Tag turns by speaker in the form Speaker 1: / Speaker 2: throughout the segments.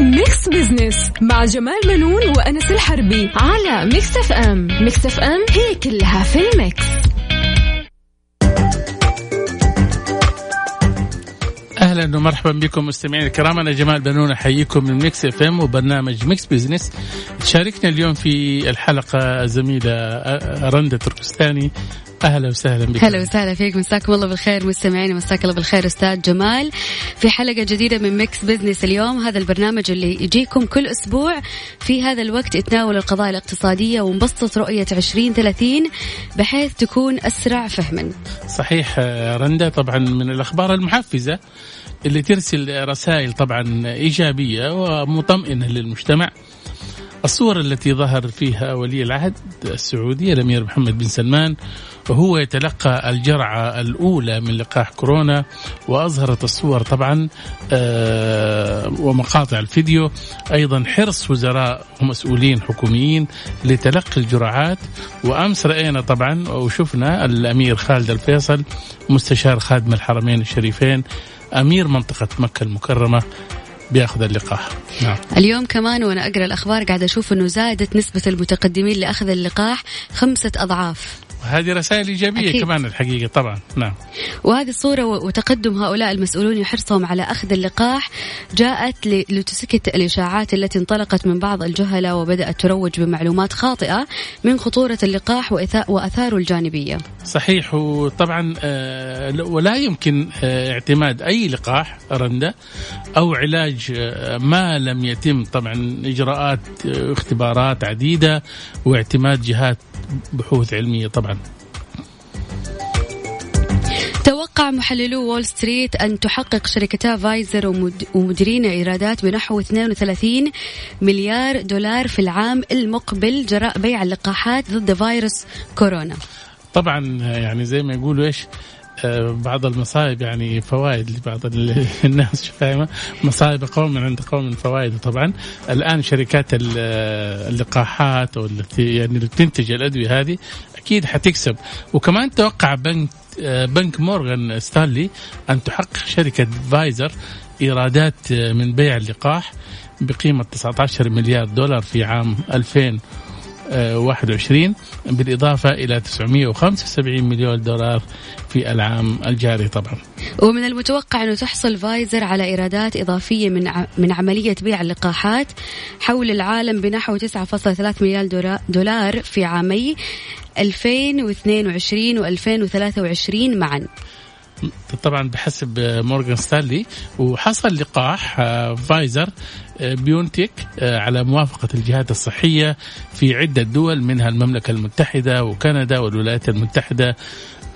Speaker 1: Mix Business مع جمال بنون وأنس الحربي على Mix FM Mix FM هي كلها في ال
Speaker 2: mix. أهلا ومرحبا بكم مستمعينا الكرام. أنا جمال بنون أحييكم من Mix FM وبرنامج Mix Business تشاركنا اليوم في الحلقة زميله رندا تركستاني. أهلا وسهلا بك
Speaker 3: هلا وسهلا فيك مساكم الله بالخير مستمعينا مساك الله بالخير أستاذ جمال. في حلقة جديدة من Mix Business اليوم هذا البرنامج اللي يجيكم كل أسبوع. في هذا الوقت يتناول القضايا الاقتصادية ومبسط رؤية 2030 بحيث تكون أسرع فهما.
Speaker 2: صحيح رندا. طبعا من الأخبار المحفزة اللي ترسل رسائل طبعا إيجابية ومطمئنة للمجتمع. الصور التي ظهر فيها ولي العهد السعودي الأمير محمد بن سلمان وهو يتلقى الجرعة الأولى من لقاح كورونا وأظهرت الصور طبعا آه، ومقاطع الفيديو. أيضا حرص وزراء ومسؤولين حكوميين لتلقي الجرعات. وأمس رأينا طبعا وشفنا الأمير خالد الفيصل مستشار خادم الحرمين الشريفين أمير منطقة مكة المكرمة بياخذ اللقاح
Speaker 3: نعم. اليوم كمان وأنا أقرأ الأخبار قاعدة أشوف إنه زادت نسبة المتقدمين لأخذ اللقاح خمسة أضعاف
Speaker 2: هذه رسائل إيجابية أكيد. كمان الحقيقة طبعا. نعم.
Speaker 3: وهذه الصورة وتقدم هؤلاء المسؤولون وحرصهم على أخذ اللقاح جاءت لتسكت الإشاعات التي انطلقت من بعض الجهلة وبدأت تروج بمعلومات خاطئة من خطورة اللقاح وأثاره الجانبية.
Speaker 2: صحيح وطبعا آه، ولا يمكن آه، اعتماد أي لقاح رندا أو علاج آه، ما لم يتم. طبعا إجراءات اختبارات عديدة واعتماد جهات بحوث علمية. طبعا
Speaker 3: توقع محللو وول ستريت أن تحقق شركتا فايزر وموديرنا إيرادات بنحو 32 مليار دولار في العام المقبل جراء بيع اللقاحات ضد فيروس كورونا.
Speaker 2: طبعا يعني زي ما يقولوا إيش؟ بعض المصائب يعني فوائد لبعض الناس فاهمة؟ مصائب قوم عند قوم فوائد. طبعا الآن شركات اللقاحات أو التي يعني اللي بتنتج الأدوية هذه أكيد حتكسب. وكمان توقع بنك آه، بنك مورغان ستانلي أن تحقق شركة فايزر إيرادات آه، من بيع اللقاح بقيمة 19 مليار دولار في عام 2000 21 بالإضافة إلى 975 مليون دولار في العام الجاري طبعا.
Speaker 3: ومن المتوقع أنه تحصل فايزر على إيرادات إضافية من من عملية بيع اللقاحات حول العالم بنحو 9.3 مليار دولار في عامي 2022 و 2023 معا.
Speaker 2: طبعا بحسب مورغان ستانلي وحصل لقاح آه، فايزر بيونتيك آه، على موافقة الجهات الصحية في عدة دول منها المملكة المتحدة وكندا والولايات المتحدة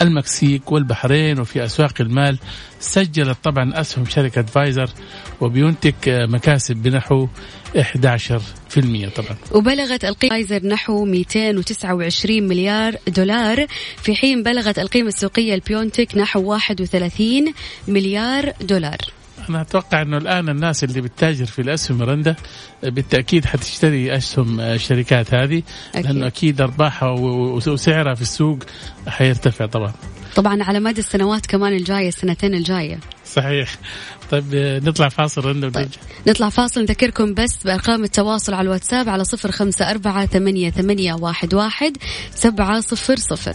Speaker 2: المكسيك والبحرين وفي أسواق المال سجلت طبعا أسهم شركة فايزر وبيونتك مكاسب بنحو 11% طبعا.
Speaker 3: وبلغت القيمة فايزر نحو 229 مليار دولار في حين بلغت القيمة السوقية لبيونتك نحو 31 مليار دولار.
Speaker 2: أنا أتوقع إنه الآن الناس اللي بتتاجر في الاسهم رندا بالتأكيد حتشتري اسهم الشركات هذه أكيد. لأنه أكيد أرباحها وسعرها في السوق حيرتفع طبعا.
Speaker 3: طبعا على مدى السنوات كمان الجاية السنتين الجاية.
Speaker 2: صحيح. طيب نطلع فاصل رندا
Speaker 3: طيب. نطلع فاصل نذكركم بس بأرقام التواصل على الواتساب على صفر خمسة أربعة ثمانية, ثمانية واحد, واحد سبعة صفر صفر.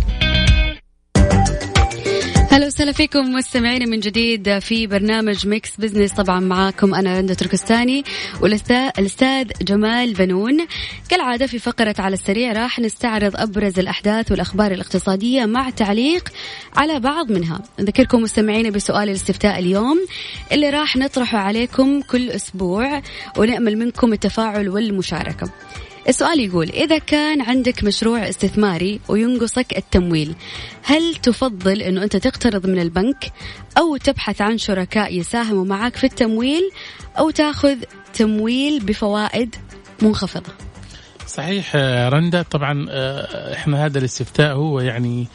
Speaker 3: هلا وسهلا فيكم مستمعينا من جديد في برنامج Mix Business طبعا معاكم أنا رندا تركستاني والاستاذ جمال بنون. كالعادة في فقرة على السريع راح نستعرض أبرز الأحداث والأخبار الاقتصادية مع تعليق على بعض منها. نذكركم مستمعينا بسؤال الاستفتاء اليوم اللي راح نطرحه عليكم كل أسبوع ونأمل منكم التفاعل والمشاركة. السؤال يقول إذا كان عندك مشروع استثماري وينقصك التمويل هل تفضل أنه أنت تقترض من البنك أو تبحث عن شركاء يساهموا معك في التمويل أو تأخذ تمويل بفوائد منخفضة؟
Speaker 2: صحيح رندا. طبعا إحنا هذا الاستفتاء هو يعني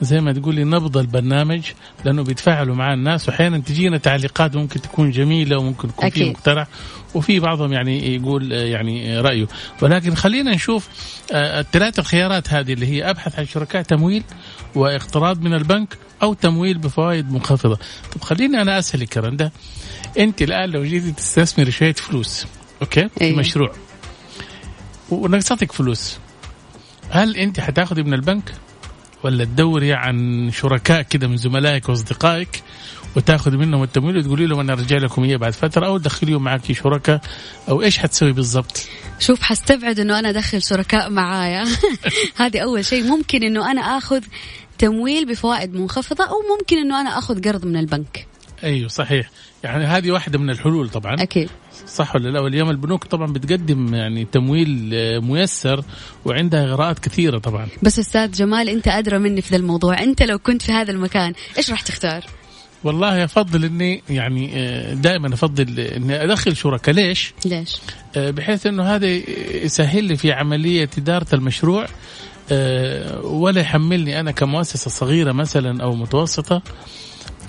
Speaker 2: زي ما تقولي نبض البرنامج لأنه بيتفاعلوا مع الناس وأحيانا تجينا تعليقات ممكن تكون جميلة وممكن تكون في مقترح وفي بعضهم يعني يقول يعني رأيه. ولكن خلينا نشوف الثلاث الخيارات هذه اللي هي أبحث عن شركاء تمويل واقتراض من البنك أو تمويل بفوائد منخفضة. طب خليني أنا أسألك رندا أنت الآن لو جيتي تستثمري شوية فلوس أوكي؟ في أيه. مشروع ونقصتك فلوس هل أنت حتاخذي من البنك؟ ولا تدوري عن شركاء كده من زملائك وأصدقائك وتاخذي منهم التمويل وتقولي لهم أنا أرجع لكم إياه بعد فترة أو تدخليهم معك شركاء أو إيش حتسوي بالضبط؟
Speaker 3: شوف حستبعد إنه أنا أدخل شركاء معايا. هذه أول شيء. ممكن إنه أنا آخذ تمويل بفوائد منخفضة أو ممكن إنه أنا آخذ قرض من البنك.
Speaker 2: أيوه صحيح. يعني هذه واحدة من الحلول طبعا.
Speaker 3: أكيد.
Speaker 2: صح ولا لا؟ واليوم البنوك طبعا بتقدم يعني تمويل آه، ميسر وعندها إغراءات كثيرة طبعا.
Speaker 3: بس أستاذ جمال أنت أدرى مني في ذا الموضوع. أنت لو كنت في هذا المكان إيش راح تختار؟
Speaker 2: والله أفضل إني يعني آه، دائما أفضل إني أدخل شركاء ليش؟
Speaker 3: ليش؟
Speaker 2: آه، بحيث إنه هذا يسهل لي في عملية إدارة المشروع ولا يحملني أنا كمؤسسة صغيرة مثلا أو متوسطة.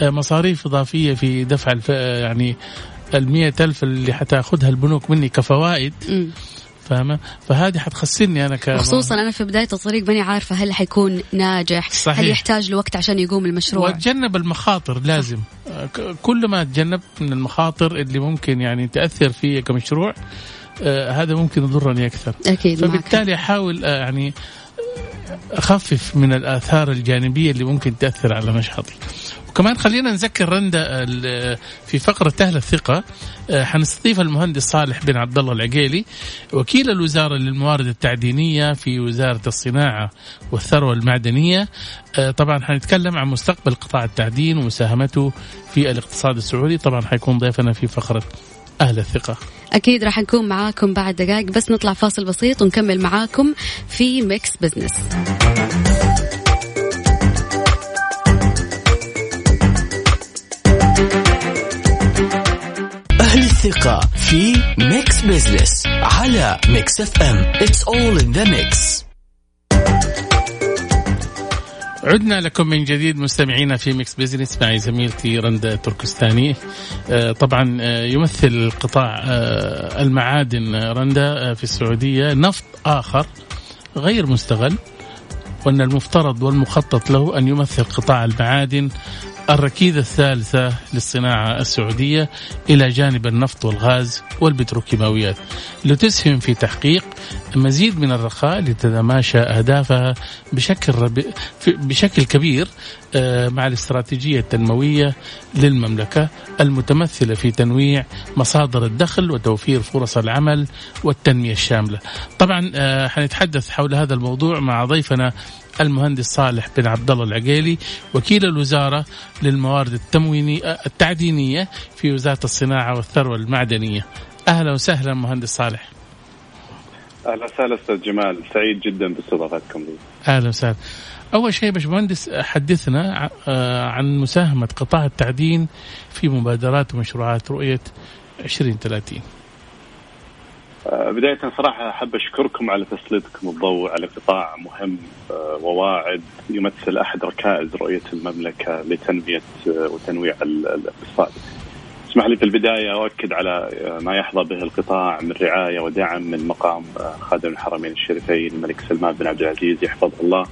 Speaker 2: مصاريف إضافية في دفع الف... يعني ال ألف اللي حتاخذها البنوك مني كفوائد فاهمة؟ فهذه حتخسرني أنا ك
Speaker 3: خصوصا أنا في بداية الطريق ماني عارفة هل حيكون ناجح؟ صحيح. هل يحتاج لوقت عشان يقوم المشروع؟
Speaker 2: وأتجنب المخاطر لازم كل ما تجنبت من المخاطر اللي ممكن يعني تأثر في كمشروع آه هذا ممكن يضرني أكثر
Speaker 3: أكيد
Speaker 2: فبالتالي أحاول آه يعني أخفف من الآثار الجانبية اللي ممكن تأثر على نشاطي. وكمان خلينا نذكر رندا في فقرة أهل الثقة. آه، حنستضيف المهندس صالح بن عبد الله العقيلي وكيل الوزارة للموارد التعدينية في وزارة الصناعة والثروة المعدنية. آه، طبعا حنتكلم عن مستقبل قطاع التعدين ومساهمته في الاقتصاد السعودي. طبعا حيكون ضيفنا في فقرة أهل الثقة.
Speaker 3: أكيد راح نكون معاكم بعد دقائق بس نطلع فاصل بسيط ونكمل معاكم في Mix Business
Speaker 4: الثقة في Mix Business على Mix FM It's all in the mix.
Speaker 2: عدنا لكم من جديد مستمعينا في Mix Business معي زميلتي رندا تركستاني. آه، طبعا آه، يمثل قطاع آه، المعادن رندا في السعودية. نفط آخر غير مستغل وأن المفترض والمخطط له أن يمثل قطاع المعادن. الركيزة الثالثة للصناعة السعودية إلى جانب النفط والغاز والبتروكيماويات لتسهم في تحقيق مزيد من الرخاء لتتماشى أهدافها بشكل. بشكل كبير آه، مع الاستراتيجية التنموية للمملكة المتمثلة في تنويع مصادر الدخل وتوفير فرص العمل والتنمية الشاملة طبعا آه، حنتحدث حول هذا الموضوع مع ضيفنا المهندس صالح بن عبد الله العقيلي وكيل الوزارة للموارد التموينيه التعدينية في وزارة الصناعة والثروة المعدنية. أهلا وسهلا مهندس صالح.
Speaker 5: أهلا وسهلا أستاذ جمال سعيد جدا باستضافتكم لي.
Speaker 2: أهلا وسهلا. أول شيء باشمهندس حدثنا آه، عن مساهمة قطاع التعدين في مبادرات ومشروعات رؤية 2030.
Speaker 5: آه، بداية صراحة أحب أشكركم على تسليطكم الضوء على قطاع مهم آه، وواعد يمثل أحد ركائز رؤية المملكة لتنمية آه، وتنويع الاقتصاد. اسمح لي في البداية أؤكد على ما يحظى به القطاع من رعاية ودعم من مقام خادم الحرمين الشريفين الملك سلمان بن عبد العزيز يحفظه الله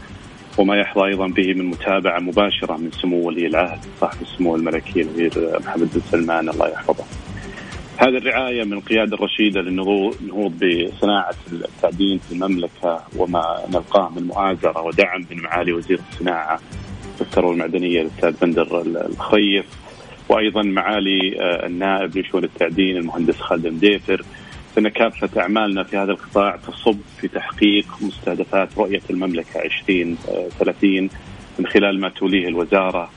Speaker 5: وما يحظى أيضا به من متابعة مباشرة من سمو ولي العهد صاحب السمو الملكي الأمير محمد بن سلمان الله يحفظه. هذه الرعاية من القيادة الرشيدة للنهوض بصناعة التعدين في المملكة وما نلقاه من مؤازرة ودعم من معالي وزير الصناعة والثروة المعدنية الأستاذ بندر الخيف وأيضا معالي آه، النائب لشؤون التعدين المهندس خالد ديفر فإن كافة أعمالنا في هذا القطاع تصب في تحقيق مستهدفات رؤية المملكة 2030 من خلال ما توليه الوزارة.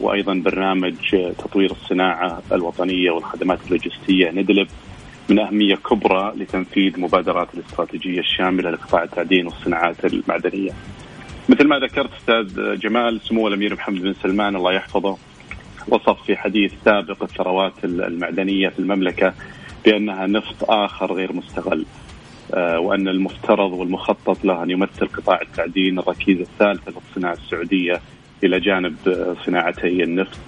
Speaker 5: وأيضا برنامج تطوير الصناعة الوطنية والخدمات اللوجستية ندلب من أهمية كبرى لتنفيذ مبادرات الاستراتيجية الشاملة لقطاع التعدين والصناعات المعدنية. مثل ما ذكرت أستاذ جمال سمو الأمير محمد بن سلمان الله يحفظه وصف في حديث سابق الثروات المعدنية في المملكة بأنها نفط آخر غير مستغل. آه، وأن المفترض والمخطط له أن يمثل قطاع التعدين الركيزة الثالثة للصناعة السعودية إلى جانب صناعتي النفط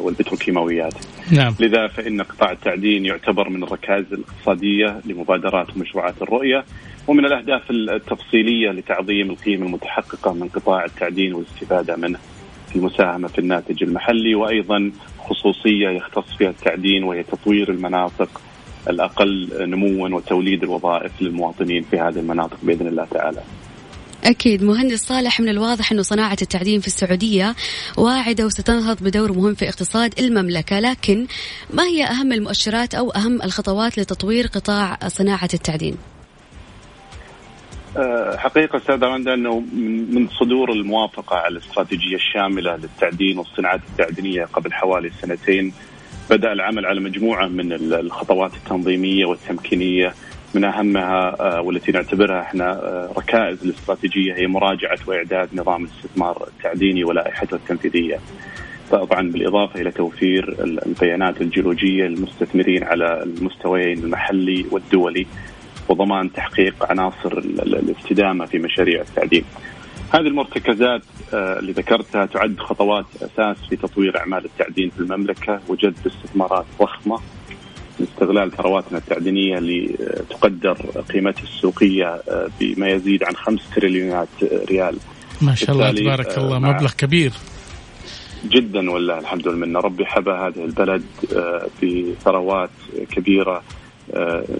Speaker 5: والبتروكيماويات
Speaker 2: نعم.
Speaker 5: لذا فإن قطاع التعدين يعتبر من الركائز الاقتصادية لمبادرات ومشروعات الرؤية ومن الأهداف التفصيلية لتعظيم القيمة المتحققة من قطاع التعدين والاستفادة منه في المساهمة في الناتج المحلي وأيضا خصوصية يختص فيها التعدين وهي تطوير المناطق الأقل نموا وتوليد الوظائف للمواطنين في هذه المناطق بإذن الله تعالى
Speaker 3: أكيد. مهندس صالح من الواضح أنه صناعة التعدين في السعودية واعدة وستنهض بدور مهم في اقتصاد المملكة. لكن ما هي أهم المؤشرات أو أهم الخطوات لتطوير قطاع صناعة التعدين؟
Speaker 5: أه، حقيقة أستاذ رندا أنه من صدور الموافقة على الاستراتيجية الشاملة للتعدين والصناعات التعدينية قبل حوالي سنتين بدأ العمل على مجموعة من الخطوات التنظيمية والتمكينية. من أهمها آه، والتي نعتبرها إحنا آه، ركائز الاستراتيجية هي مراجعة وإعداد نظام الاستثمار التعديني ولائحته التنفيذية. طبعا بالإضافة إلى توفير البيانات الجيولوجية للمستثمرين على المستويين المحلي والدولي وضمان تحقيق عناصر الاستدامة في مشاريع التعدين. هذه المرتكزات آه، اللي ذكرتها تعد خطوات أساس في تطوير أعمال التعدين في المملكة وجذب استثمارات ضخمة لاستغلال ثرواتنا التعدينية اللي تقدر قيمتها السوقية آه، بما يزيد عن 5 تريليونات ريال
Speaker 2: ما شاء الله تبارك الله آه، مبلغ كبير
Speaker 5: جدا والله الحمد لله ربي حبى هذه البلد بثروات كبيرة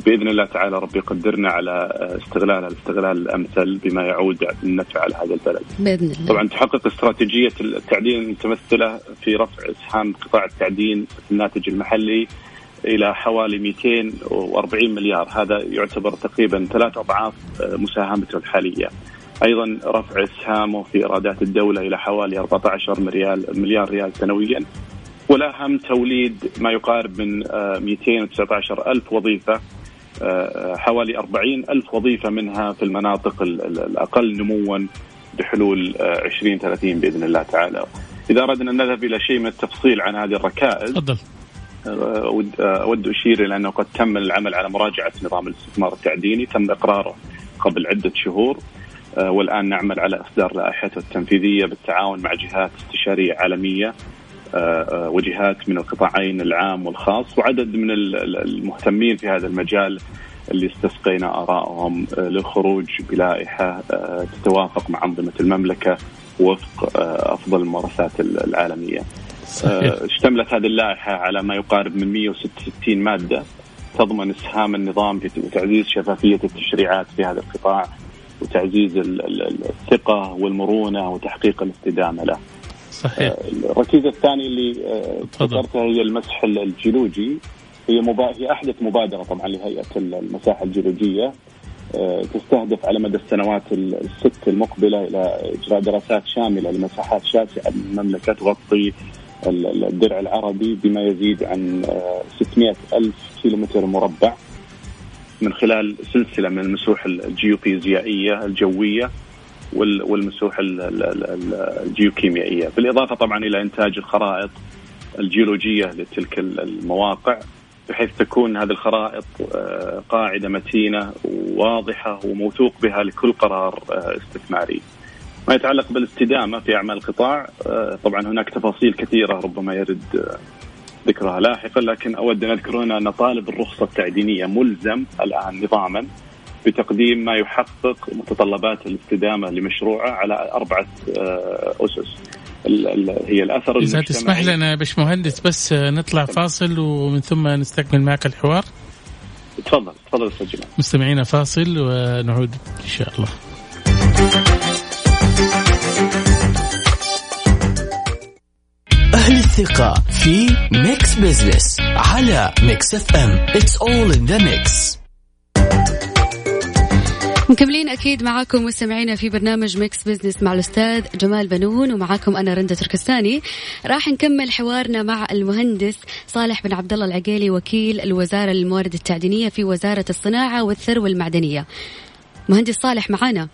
Speaker 5: بإذن الله تعالى ربي يقدرنا على استغلالها الاستغلال الأمثل بما يعود بالنفع على هذا البلد.
Speaker 3: بإذن الله.
Speaker 5: طبعا تحقق استراتيجية التعدين المتمثلة في رفع إسهام قطاع التعدين في الناتج المحلي إلى حوالي 240 مليار. هذا يعتبر تقريبا ثلاث أضعاف مساهمته الحالية. أيضا رفع اسهامه في إيرادات الدولة إلى حوالي 14 مليار مليار ريال سنويا. والاهم توليد ما يقارب من 219 ألف وظيفة. حوالي 40 ألف وظيفة منها في المناطق الأقل نموا بحلول 2030 بإذن الله تعالى. إذا أردنا أن نذهب إلى شيء من التفصيل عن هذه الركائز
Speaker 2: تفضل.
Speaker 5: أود أشير إلى أنه قد تم العمل على مراجعة نظام الاستثمار التعديني تم إقراره قبل عدة شهور. آه، والآن نعمل على إصدار لائحته التنفيذية بالتعاون مع جهات استشارية عالمية آه، آه، وجهات من القطاعين العام والخاص وعدد من المهتمين في هذا المجال اللي استسقينا آرائهم للخروج بلائحة تتوافق مع أنظمة المملكة وفق أفضل الممارسات العالمية. اشتملت هذه اللائحة على ما يقارب من 166 مادة تضمن إسهام النظام وتعزيز شفافية التشريعات في هذا القطاع وتعزيز الثقة والمرونة وتحقيق الاستدامة له.
Speaker 2: صحيح.
Speaker 5: آه، الركيزة الثانية اللي آه، ذكرتها هي المسح الجيولوجي هي مبا... هي أحدث مبادرة طبعا لهيئة المساحة الجيولوجية تستهدف على مدى السنوات الست المقبلة إلى إجراء دراسات شاملة لمساحات شاسعة من المملكة تغطي الدرع العربي بما يزيد عن 600 آه، ألف كيلومتر مربع من خلال سلسلة من المسوح الجيوفيزيائية الجوية والمسوح الجيوكيميائية. بالإضافة طبعا إلى إنتاج الخرائط الجيولوجية لتلك المواقع بحيث تكون هذه الخرائط آه، قاعدة متينة وواضحة وموثوق بها لكل قرار آه، استثماري. ما يتعلق بالاستدامه في أعمال القطاع آه، طبعا هناك تفاصيل كثيرة ربما يرد آه، ذكرها لاحقا لكن أود أن أذكر هنا ان طالب الرخصة التعدينية ملزم الآن نظاما بتقديم ما يحقق متطلبات الاستدامة لمشروعه على أربعة آه، أسس. هي الأثر
Speaker 2: إذا تسمح لنا باشمهندس بس نطلع فاصل ومن ثم نستكمل معك الحوار.
Speaker 5: تفضل تفضل أستاذ
Speaker 2: مستمعينا فاصل ونعود إن شاء الله.
Speaker 4: الثقة في Mix Business على Mix FM It's all in the mix.
Speaker 3: مكملين أكيد معاكم مستمعينا في برنامج Mix Business مع الأستاذ جمال بنون ومعاكم أنا رندا تركستاني. راح نكمل حوارنا مع المهندس صالح بن عبد الله العقيلي وكيل الوزارة للموارد التعدينية في وزارة الصناعة والثروة المعدنية. مهندس صالح معانا.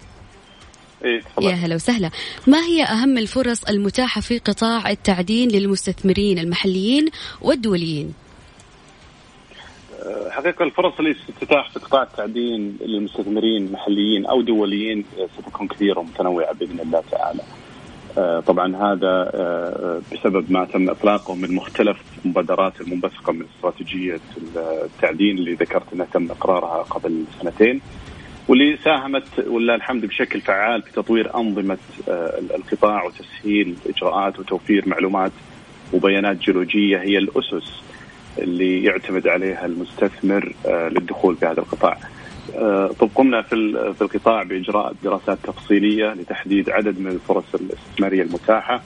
Speaker 5: إيه
Speaker 3: يا هلا وسهلا. ما هي أهم الفرص المتاحة في قطاع التعدين للمستثمرين المحليين والدوليين؟
Speaker 5: حقيقة الفرص اللي ستتاح في قطاع التعدين للمستثمرين محليين أو دوليين ستكون كثيرة ومتنوعة بإذن الله تعالى. طبعا هذا بسبب ما تم إطلاقه من مختلف المبادرات المنبثقة من استراتيجية التعدين اللي ذكرت أنها تم إقرارها قبل سنتين. واللي ساهمت ولله الحمد بشكل فعال في تطوير أنظمة القطاع وتسهيل إجراءات وتوفير معلومات وبيانات جيولوجية هي الأسس اللي يعتمد عليها المستثمر آه، للدخول في هذا القطاع. آه، طب قمنا في في القطاع بإجراء دراسات تفصيلية لتحديد عدد من الفرص الاستثمارية المتاحة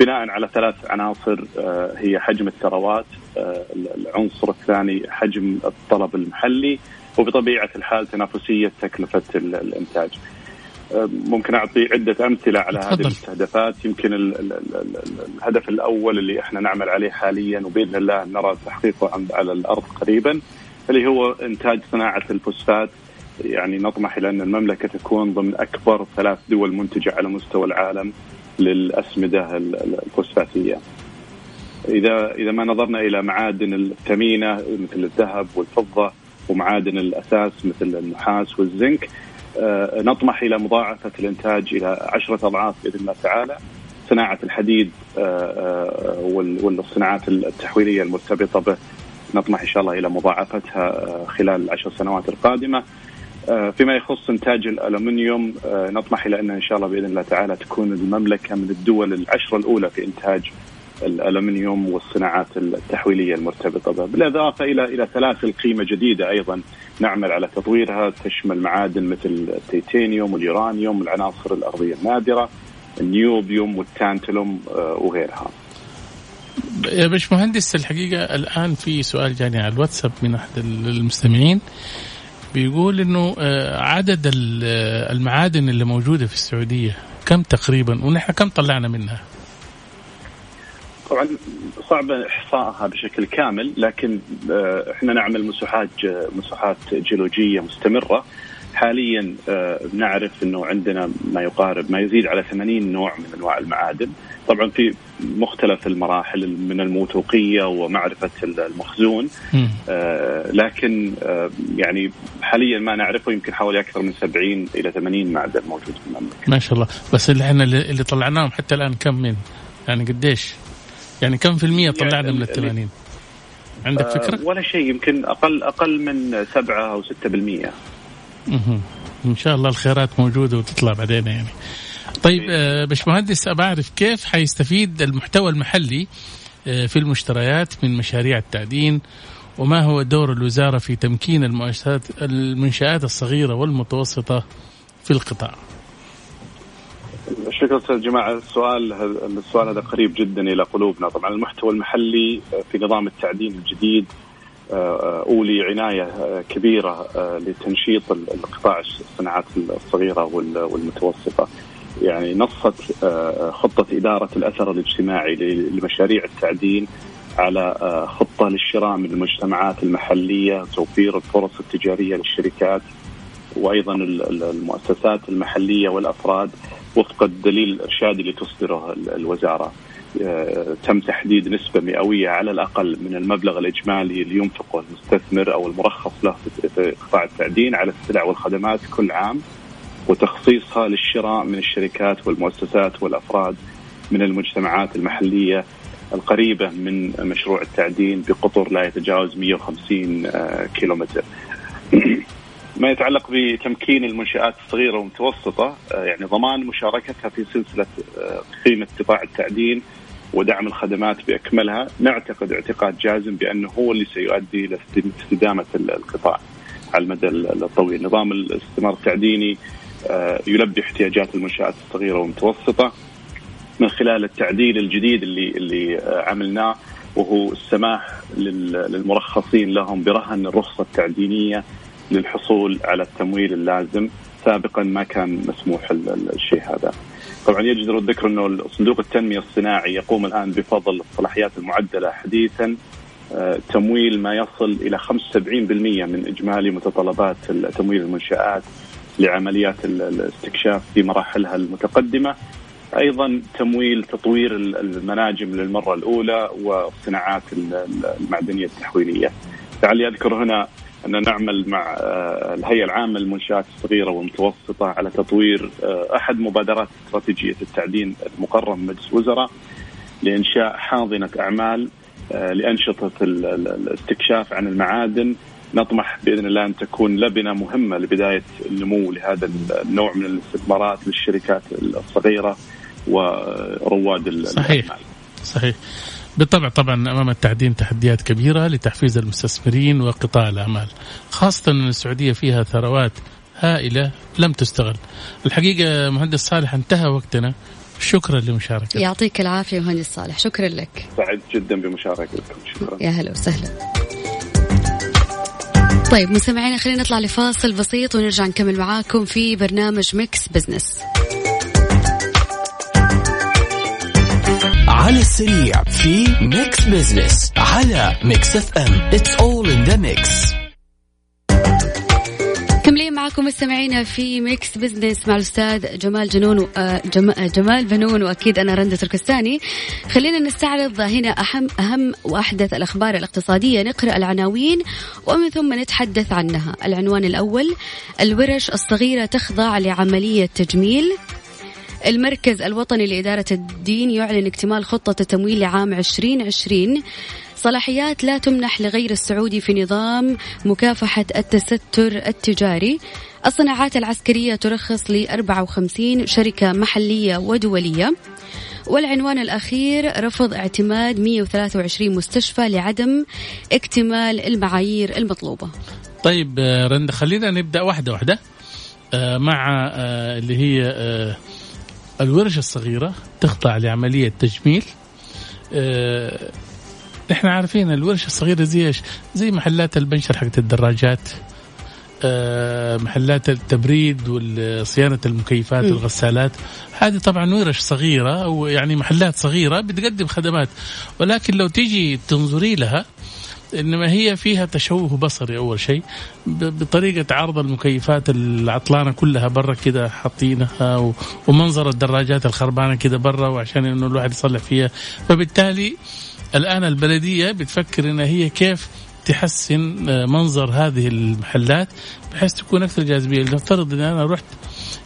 Speaker 5: بناء على ثلاث عناصر آه، هي حجم الثروات، العنصر الثاني حجم الطلب المحلي وبطبيعة الحال تنافسية تكلفة الإنتاج. ممكن أعطي عدة أمثلة على هذه المستهدفات يمكن ال ال ال الهدف الأول اللي إحنا نعمل عليه حاليا وبإذن الله نرى تحقيقه على الأرض قريبا اللي هو إنتاج صناعة الفوسفات يعني نطمح إلى أن المملكة تكون ضمن أكبر ثلاث دول منتجة على مستوى العالم للأسمدة الفوسفاتية. اذا إذا ما نظرنا إلى معادن الثمينة مثل الذهب والفضة ومعادن الأساس مثل النحاس والزنك. آه، نطمح إلى مضاعفة الإنتاج إلى عشرة أضعاف بإذن الله تعالى. صناعة الحديد آه، آه، والصناعات التحويلية المرتبطة به. نطمح إن شاء الله إلى مضاعفتها خلال العشر سنوات القادمة. فيما يخص إنتاج الألومنيوم نطمح إلى أن إن شاء الله بإذن الله تعالى تكون المملكة من الدول العشرة الأولى في إنتاج الالومنيوم والصناعات التحويلية المرتبطة به، بالإضافة إلى إلى سلاسل قيمه جديدة أيضا نعمل على تطويرها تشمل معادن مثل التيتانيوم واليورانيوم والعناصر الأرضية النادرة النيوبيوم والتانتلوم آه، وغيرها.
Speaker 2: يا باش مهندس الحقيقة الآن في سؤال جاني على الواتساب من أحد المستمعين بيقول إنه آه، عدد المعادن اللي موجودة في السعودية كم تقريبا ونحن كم طلعنا منها؟
Speaker 5: طبعا صعب إحصائها بشكل كامل لكن آه، إحنا نعمل مساحات مساحات جيولوجية مستمرة. حاليا آه، نعرف إنه عندنا ما يقارب ما يزيد على 80 نوع من أنواع المعادن. طبعا في مختلف المراحل من الموثوقية ومعرفة المخزون. آه لكن آه يعني حاليا ما نعرفه يمكن حوالي أكثر من 70 إلى 80 معدن موجود في المملكة.
Speaker 2: ما شاء الله. بس اللي إحنا اللي طلعناهم حتى الآن كم من؟ يعني قديش؟ يعني كم في المية طلعنا يعني من الثمانين عندك آه، فكرة؟
Speaker 5: ولا شيء يمكن أقل أقل من سبعة أو ستة بالمية.
Speaker 2: إن شاء الله الخيرات موجودة وتطلع بعدين يعني. طيب آه باشمهندس أبى أعرف كيف حيستفيد المحتوى المحلي آه في المشتريات من مشاريع التعدين؟ وما هو دور الوزارة في تمكين المؤسسات المنشآت الصغيرة والمتوسطة في القطاع؟
Speaker 5: أستاذ جماعة السؤال السؤال هذا قريب جدا إلى قلوبنا طبعا المحتوى المحلي في نظام التعدين الجديد آه، أولي عناية آه، كبيرة آه، لتنشيط القطاع الصناعات الصغيرة والمتوسطة. يعني نصت خطة إدارة الأثر الاجتماعي لمشاريع التعدين على خطة للشراء من المجتمعات المحلية، توفير الفرص التجارية للشركات وأيضا المؤسسات المحلية والأفراد وفق الدليل الإرشادي اللي تصدره الوزارة. آه، تم تحديد نسبة مئوية على الأقل من المبلغ الإجمالي اللي ينفقه المستثمر أو المرخص له في قطاع التعدين على السلع والخدمات كل عام وتخصيصها للشراء من الشركات والمؤسسات والأفراد من المجتمعات المحلية القريبة من مشروع التعدين بقطر لا يتجاوز 150 آه، كيلومتر ما يتعلق بتمكين المنشآت الصغيرة والمتوسطة آه، يعني ضمان مشاركتها في سلسلة آه، قيمة قطاع التعدين ودعم الخدمات بأكملها. نعتقد اعتقاد جازم بأنه هو اللي سيؤدي إلى استدامة القطاع على المدى الطويل، نظام الاستثمار التعديني آه، يلبي احتياجات المنشآت الصغيرة والمتوسطة من خلال التعديل الجديد اللي اللي عملناه وهو السماح للمرخصين لهم برهن الرخصة التعدينيه للحصول على التمويل اللازم. سابقا ما كان مسموح الشيء هذا. طبعا يجدر الذكر أنه صندوق التنمية الصناعي يقوم الآن بفضل الصلاحيات المعدلة حديثا. آه، تمويل ما يصل إلى 75% من إجمالي متطلبات تمويل المنشآت لعمليات الاستكشاف في مراحلها المتقدمة. أيضا تمويل تطوير المناجم للمرة الأولى والصناعات المعدنية التحويلية. لعلي اذكر هنا أن نعمل مع آه، الهيئة العامة للمنشآت الصغيرة والمتوسطة على تطوير آه، أحد مبادرات استراتيجية التعدين المقرر من مجلس الوزراء لإنشاء حاضنة أعمال آه، لأنشطة الاستكشاف عن المعادن. نطمح بإذن الله أن تكون لبنة مهمة لبداية النمو لهذا النوع من الاستثمارات للشركات الصغيرة ورواد
Speaker 2: صحيح. الأعمال. صحيح. بالطبع طبعا أمام التعدين تحديات كبيرة لتحفيز المستثمرين وقطاع الأعمال خاصة أن السعودية فيها ثروات هائلة لم تستغل. الحقيقة مهندس صالح انتهى وقتنا. شكرا لمشاركتك.
Speaker 3: يعطيك العافية مهندس صالح. شكرا لك.
Speaker 5: سعيد جدا بمشاركتكم. شكرا.
Speaker 3: يا هلا وسهلا. طيب مستمعينا خلينا نطلع لفاصل بسيط ونرجع نكمل معاكم في برنامج Mix Business
Speaker 4: على السريع في Mix Business على Mix FM It's all in the mix
Speaker 3: مكملين معكم مستمعينا في Mix Business مع الأستاذ جمال جنون آه، جمال بنون وأكيد أنا رندا تركستاني. خلينا نستعرض هنا اهم أهم وأحدث الأخبار الاقتصادية. نقرأ العناوين ومن ثم نتحدث عنها. العنوان الأول الورش الصغيرة تخضع لعملية تجميل. المركز الوطني لإدارة الدين يعلن اكتمال خطة التمويل لعام 2020 صلاحيات لا تمنح لغير السعودي في نظام مكافحة التستر التجاري. الصناعات العسكرية ترخص ل 54 شركة محلية ودولية. والعنوان الأخير رفض اعتماد 123 مستشفى لعدم اكتمال المعايير المطلوبة.
Speaker 2: طيب آه، رند خلينا نبدأ واحدة واحدة. آه، مع آه، اللي هي الورش الصغيرة تخضع لعملية تجميل. آه، إحنا عارفين الورش الصغيرة زي إيش؟ زي محلات البنشر حقت الدراجات. آه، محلات التبريد وصيانة المكيفات والغسالات هذه طبعا ورش صغيرة ويعني محلات صغيرة بتقدم خدمات. ولكن لو تيجي تنظري لها إنما هي فيها تشوه بصري أول شيء بطريقة عرض المكيفات العطلانة كلها برا كده حاطينها ومنظر الدراجات الخربانة كده برا وعشان إنه الواحد يصلح فيها. فبالتالي الآن البلدية بتفكر إنها هي كيف تحسن آه، منظر هذه المحلات بحيث تكون أكثر جاذبية. لنفترض إن أنا رحت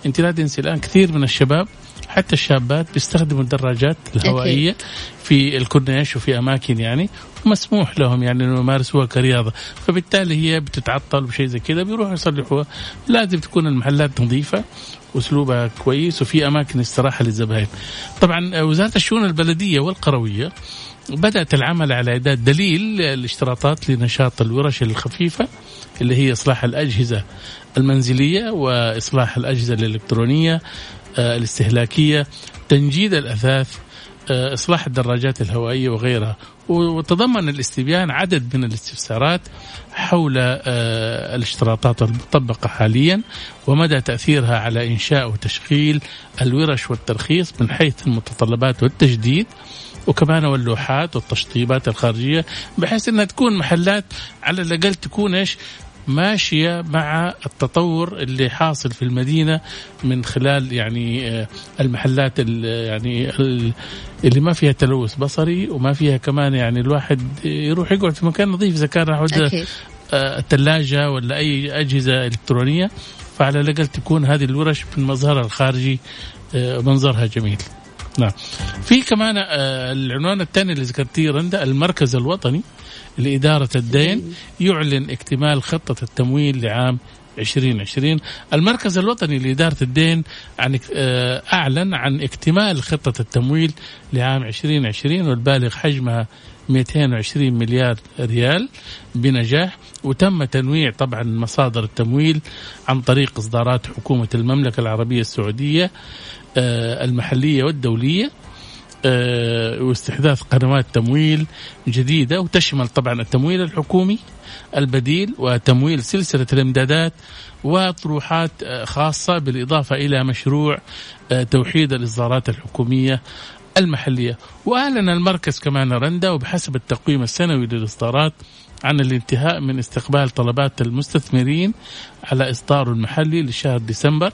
Speaker 2: أنت لا تنسي الآن كثير من الشباب حتى الشابات بيستخدموا الدراجات الهوائية أكيد. في الكورنيش وفي أماكن يعني مسموح لهم يعني إنه يمارسوها كرياضة فبالتالي هي بتتعطل وشيء زي كذا بيروحوا يصلحوها لازم تكون المحلات نظيفة وأسلوبها كويس وفي أماكن استراحة للزبائن. طبعا وزارة الشؤون البلدية والقروية بدأت العمل على إعداد دليل الاشتراطات لنشاط الورش الخفيفة اللي هي إصلاح الأجهزة المنزلية وإصلاح الأجهزة الإلكترونية آه، الاستهلاكية تنجيد الأثاث آه، إصلاح الدراجات الهوائية وغيرها. وتضمن الاستبيان عدد من الاستفسارات حول آه، الاشتراطات المطبقة حاليا ومدى تأثيرها على إنشاء وتشغيل الورش والترخيص من حيث المتطلبات والتجديد وكمان واللوحات والتشطيبات الخارجية بحيث إنها تكون محلات على الأقل تكون إيش؟ ماشية مع التطور اللي حاصل في المدينة من خلال يعني آه، المحلات يعني اللي ما فيها تلوث بصري وما فيها كمان يعني الواحد يروح يقعد في مكان نظيف إذا كان راح آه، الثلاجه ولا أي أجهزة إلكترونية فعلى الأقل تكون هذه الورش من مظهرها الخارجي آه، منظرها جميل. نعم. في كمان العنوان الثاني اللي ذكرتيه رندا المركز الوطني لإدارة الدين يعلن اكتمال خطة التمويل لعام 2020 المركز الوطني لإدارة الدين عن آه، أعلن عن اكتمال خطة التمويل لعام 2020 والبالغ حجمها 220 مليار ريال بنجاح. وتم تنويع طبعا مصادر التمويل عن طريق إصدارات حكومة المملكة العربية السعودية آه، المحلية والدولية. واستحداث قنوات تمويل جديدة وتشمل طبعا التمويل الحكومي البديل وتمويل سلسلة الإمدادات وطروحات آه، خاصة بالإضافة إلى مشروع آه، توحيد الإصدارات الحكومية المحلية. وأعلن المركز كمان رندا وبحسب التقويم السنوي للإصدارات عن الانتهاء من استقبال طلبات المستثمرين على إصداره المحلي لشهر ديسمبر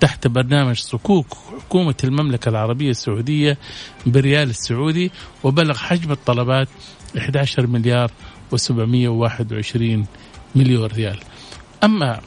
Speaker 2: تحت برنامج صكوك حكومة المملكة العربية السعودية بريال السعودي وبلغ حجم الطلبات 11 مليار و721 مليون ريال. أما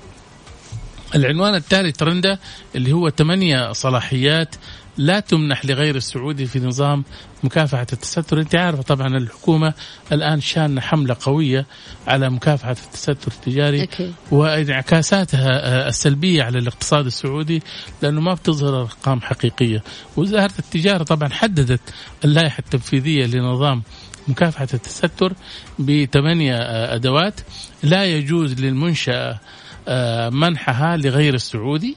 Speaker 2: العنوان التالي ترندا اللي هو ثمانية صلاحيات لا تمنح لغير السعودي في نظام مكافحة التستر. أنت عارفة طبعا الحكومة الآن شان حملة قوية على مكافحة التستر التجاري
Speaker 3: أكيد.
Speaker 2: وانعكاساتها السلبية على الاقتصاد السعودي لأنه ما بتظهر أرقام حقيقية. وزارة التجارة طبعا حددت اللائحة التنفيذية لنظام مكافحة التستر بثمانية أدوات. لا يجوز للمنشأة آه، منحها لغير السعودي.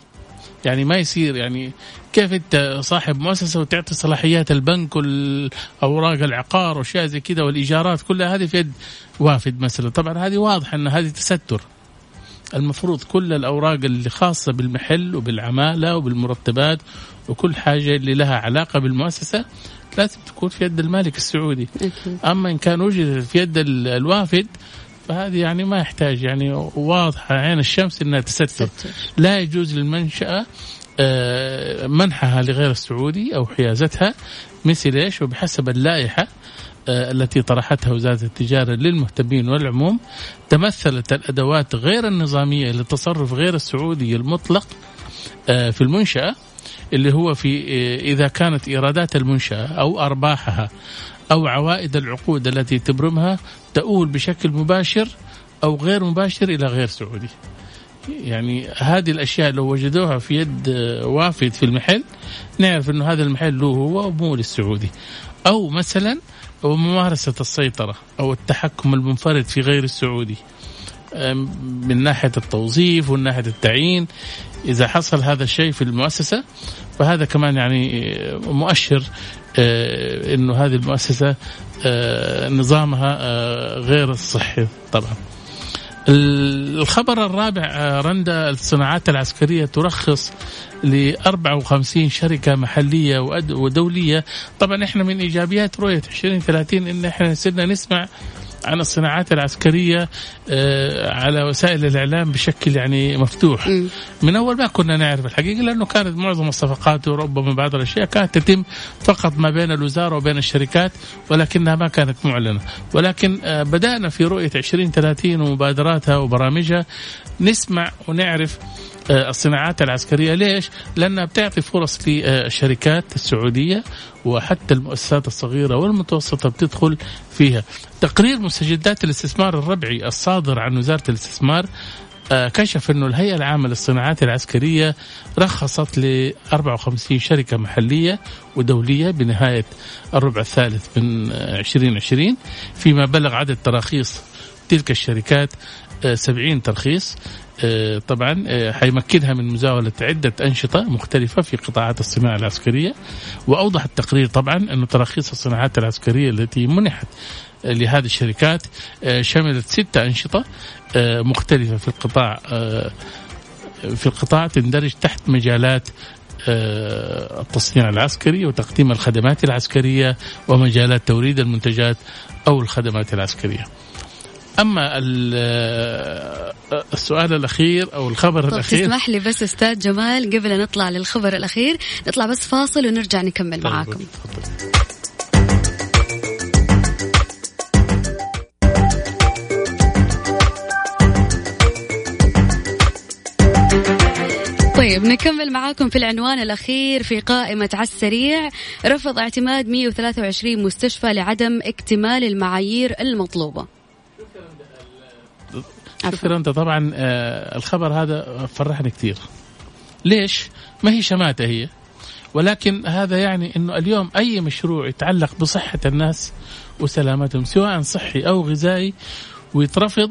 Speaker 2: يعني ما يصير يعني كيف انت صاحب مؤسسة وتعطي صلاحيات البنك والأوراق العقار وأشياء زي كذا والإيجارات كلها هذه في يد وافد مثلا. طبعا هذه واضحة إن هذه تستر. المفروض كل الأوراق اللي خاصة بالمحل وبالعمالة وبالمرتبات وكل حاجة اللي لها علاقة بالمؤسسة لازم تكون في يد المالك السعودي.
Speaker 3: أكيد.
Speaker 2: أما إن كان وجد في يد ال- الوافد فهذه يعني ما يحتاج يعني واضحة عين الشمس إنها تستر
Speaker 3: ستر.
Speaker 2: لا يجوز للمنشأة آه، منحها لغير السعودي أو حيازتها مثل إيش وبحسب اللائحة آه، التي طرحتها وزارة التجارة للمهتمين والعموم تمثلت الأدوات غير النظامية للتصرف غير السعودي المطلق آه، في المنشأة اللي هو في إذا كانت إيرادات المنشأة أو أرباحها أو عوائد العقود التي تبرمها تؤول بشكل مباشر أو غير مباشر إلى غير سعودي. يعني هذه الأشياء لو وجدوها في يد وافد في المحل نعرف إنه هذا المحل له هو ومو للسعودي. أو مثلا هو ممارسة السيطرة أو التحكم المنفرد في غير السعودي. من ناحية التوظيف ومن ناحية التعيين إذا حصل هذا الشيء في المؤسسة فهذا كمان يعني آه، مؤشر آه، إنه هذه المؤسسة آه، نظامها غير الصحي طبعا. الخبر الرابع رندا الصناعات العسكرية ترخص ل 54 شركة محلية ودولية. طبعا إحنا من إيجابيات رؤية 2030 إن إحنا صرنا نسمع عن الصناعات العسكرية آه، على وسائل الإعلام بشكل يعني مفتوح. من أول ما كنا نعرف الحقيقة لأنه كانت معظم الصفقات وربما بعض الأشياء كانت تتم فقط ما بين الوزارة وبين الشركات ولكنها ما كانت معلنة. ولكن آه، بدأنا في رؤية 2030 ومبادراتها وبرامجها. نسمع ونعرف الصناعات العسكرية. ليش؟ لأنها بتعطي فرص للشركات السعودية وحتى المؤسسات الصغيرة والمتوسطة بتدخل فيها. تقرير مستجدات الاستثمار الربعي الصادر عن وزارة الاستثمار آه، كشف إنه الهيئة العامة للصناعات العسكرية رخصت ل 54 شركة محلية ودولية بنهاية الربع الثالث من آه، 2020 فيما بلغ عدد تراخيص تلك الشركات آه، 70 ترخيص. آه، طبعا آه، حيمكنها من مزاولة عدة أنشطة مختلفة في قطاعات الصناعة العسكرية وأوضح التقرير طبعا أن تراخيص الصناعات العسكرية التي منحت آه، لهذه الشركات آه، شملت ستة أنشطة آه، مختلفة في القطاع آه، في القطاع تندرج تحت مجالات آه، التصنيع العسكري وتقديم الخدمات العسكرية ومجالات توريد المنتجات أو الخدمات العسكرية. آه، السؤال الأخير أو الخبر
Speaker 3: طب
Speaker 2: الأخير.
Speaker 3: تسمح لي بس أستاذ جمال قبل أن نطلع للخبر الأخير نطلع بس فاصل ونرجع نكمل
Speaker 2: طيب،
Speaker 3: معاكم.
Speaker 2: تفضل.
Speaker 3: طيب نكمل معاكم في العنوان الأخير في قائمة على السريع. رفض اعتماد 123 مستشفى لعدم اكتمال المعايير المطلوبة.
Speaker 2: شكرا. أنت طبعا آه، الخبر هذا فرحني كثير. ليش؟ ما هي شماتة هي. ولكن هذا يعني إنه اليوم أي مشروع يتعلق بصحة الناس وسلامتهم سواء صحي أو غذائي ويترفض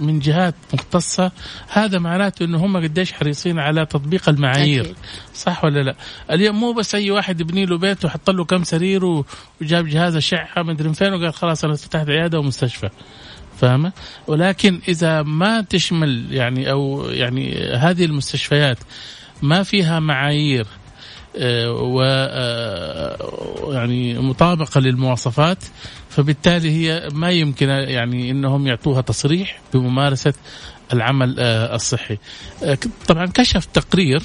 Speaker 2: من جهات مختصة هذا معناته إنه هم قديش حريصين على تطبيق المعايير.
Speaker 3: أكيد.
Speaker 2: صح ولا لا؟ اليوم مو بس أي واحد يبني له بيت وحط له كم سرير وجاب جهاز اشعه مدري من فين وقال خلاص أنا فتحت عيادة ومستشفى. فاهمة؟ ولكن إذا ما تشمل يعني أو يعني هذه المستشفيات ما فيها معايير آه، و آه، يعني مطابقة للمواصفات فبالتالي هي ما يمكن يعني إنهم يعطوها تصريح بممارسة العمل آه، الصحي. طبعا كشف تقرير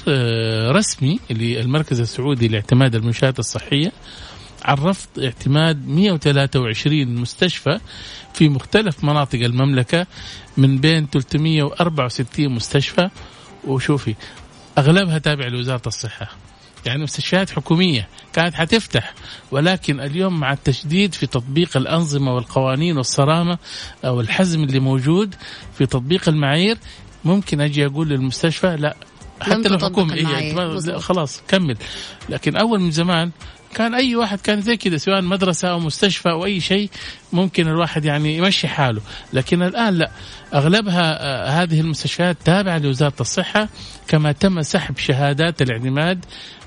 Speaker 2: رسمي للمركز السعودي لاعتماد المنشآت الصحية عرفت اعتماد 123 مستشفى في مختلف مناطق المملكة من بين 364 مستشفى. وشوفي أغلبها تابع لوزارة الصحة. يعني مستشفيات حكومية كانت حتفتح ولكن اليوم مع التشديد في تطبيق الأنظمة والقوانين والصرامة أو الحزم اللي موجود في تطبيق المعايير ممكن أجي أقول للمستشفى لا حتى لو حكومي إيه خلاص كمل. لكن أول من زمان كان أي واحد كان زي كذا سواء مدرسة أو مستشفى أو أي شيء ممكن الواحد يعني يمشي حاله. لكن الآن لا. أغلبها آه، هذه المستشفيات تابعة لوزارة الصحة كما تم سحب شهادات الاعتماد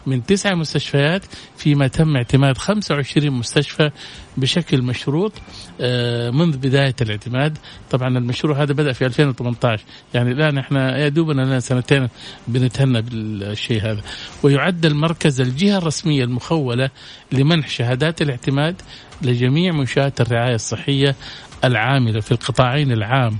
Speaker 2: من تسعة مستشفيات فيما تم اعتماد 25 مستشفى بشكل مشروط آه، منذ بداية الاعتماد. طبعا المشروع هذا بدأ في 2018 يعني الآن إحنا يا دوبنا لنا سنتين بنتهنى بالشيء هذا. ويعد المركز الجهة الرسمية المخولة لمنح شهادات الاعتماد لجميع منشآت الرعاية الصحية العاملة في القطاعين العام.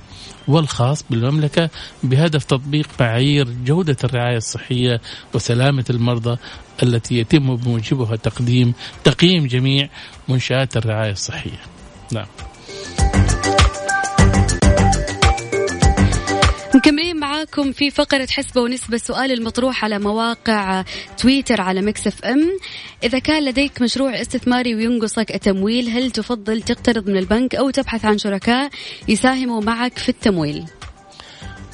Speaker 2: والخاص بالمملكة بهدف تطبيق معايير جودة الرعاية الصحية وسلامة المرضى التي يتم بموجبها تقديم تقييم جميع منشآت الرعاية الصحية. نعم.
Speaker 3: مكملين معاكم في فقرة حسبة ونسبة السؤال المطروح على مواقع تويتر على Mix FM. إذا كان لديك مشروع استثماري وينقصك التمويل هل تفضل تقترض من البنك أو تبحث عن شركاء يساهموا معك في التمويل؟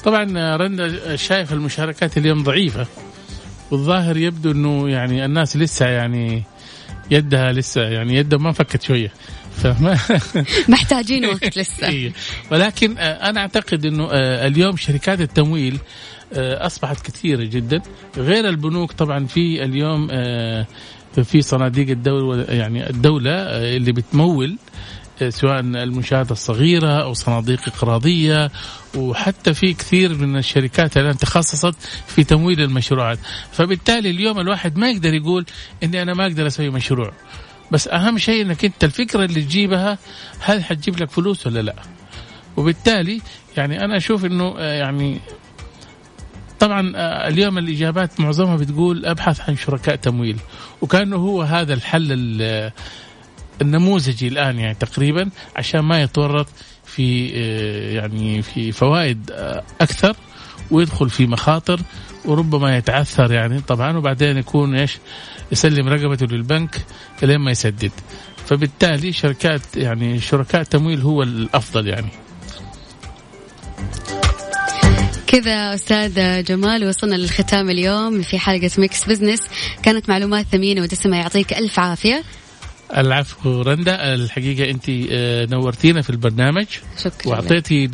Speaker 2: طبعا رندا شايف المشاركات اليوم ضعيفة. والظاهر يبدو أنه يعني الناس لسه يعني يدها لسه يعني يدها ما فكت
Speaker 3: فما محتاجين وقت لسه.
Speaker 2: إيه. ولكن آه، أنا أعتقد إنه آه، اليوم شركات التمويل آه، أصبحت كثيرة جدا. غير البنوك طبعا في اليوم في صناديق الدولة يعني الدولة اللي بتمول سواء المنشآت الصغيرة أو صناديق إقراضية وحتى في كثير من الشركات الآن تخصصت في تمويل المشروعات. فبالتالي اليوم الواحد ما يقدر يقول إني أنا ما أقدر أسوي مشروع. بس أهم شيء إنك أنت الفكرة اللي تجيبها هل حتجيب لك فلوس ولا لا؟ وبالتالي يعني أنا أشوف إنه آه، يعني طبعا آه، اليوم الإجابات معظمها بتقول أبحث عن شركاء تمويل وكأنه هو هذا الحل النموذجي الآن يعني تقريبا عشان ما يتورط في آه، يعني في فوائد أكثر. ويدخل في مخاطر وربما يتعثر يعني. طبعا وبعدين يكون إيش؟ يسلم رقبته للبنك لين ما يسدد. فبالتالي شركات يعني شركاء تمويل هو الأفضل يعني.
Speaker 3: كذا أستاذ جمال وصلنا للختام اليوم في حلقة Mix Business كانت معلومات ثمينة ودسمة يعطيك ألف عافية.
Speaker 2: العفو رندا. الحقيقة أنت آه، نورتينا في البرنامج.
Speaker 3: شكرا.
Speaker 2: وأعطيتي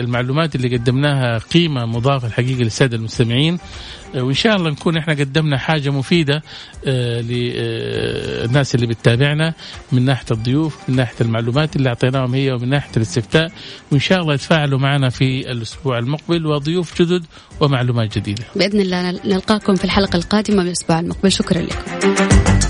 Speaker 2: المعلومات اللي قدمناها قيمة مضافة الحقيقة للسادة المستمعين. آه، وإن شاء الله نكون إحنا قدمنا حاجة مفيدة آه، للناس اللي بتتابعنا من ناحية الضيوف من ناحية المعلومات اللي أعطيناهم هي ومن ناحية الاستفتاء. وإن شاء الله يتفاعلوا معنا في الأسبوع المقبل. وضيوف جدد ومعلومات جديدة.
Speaker 3: بإذن الله نلقاكم في الحلقة القادمة من الأسبوع المقبل. شكرا لكم.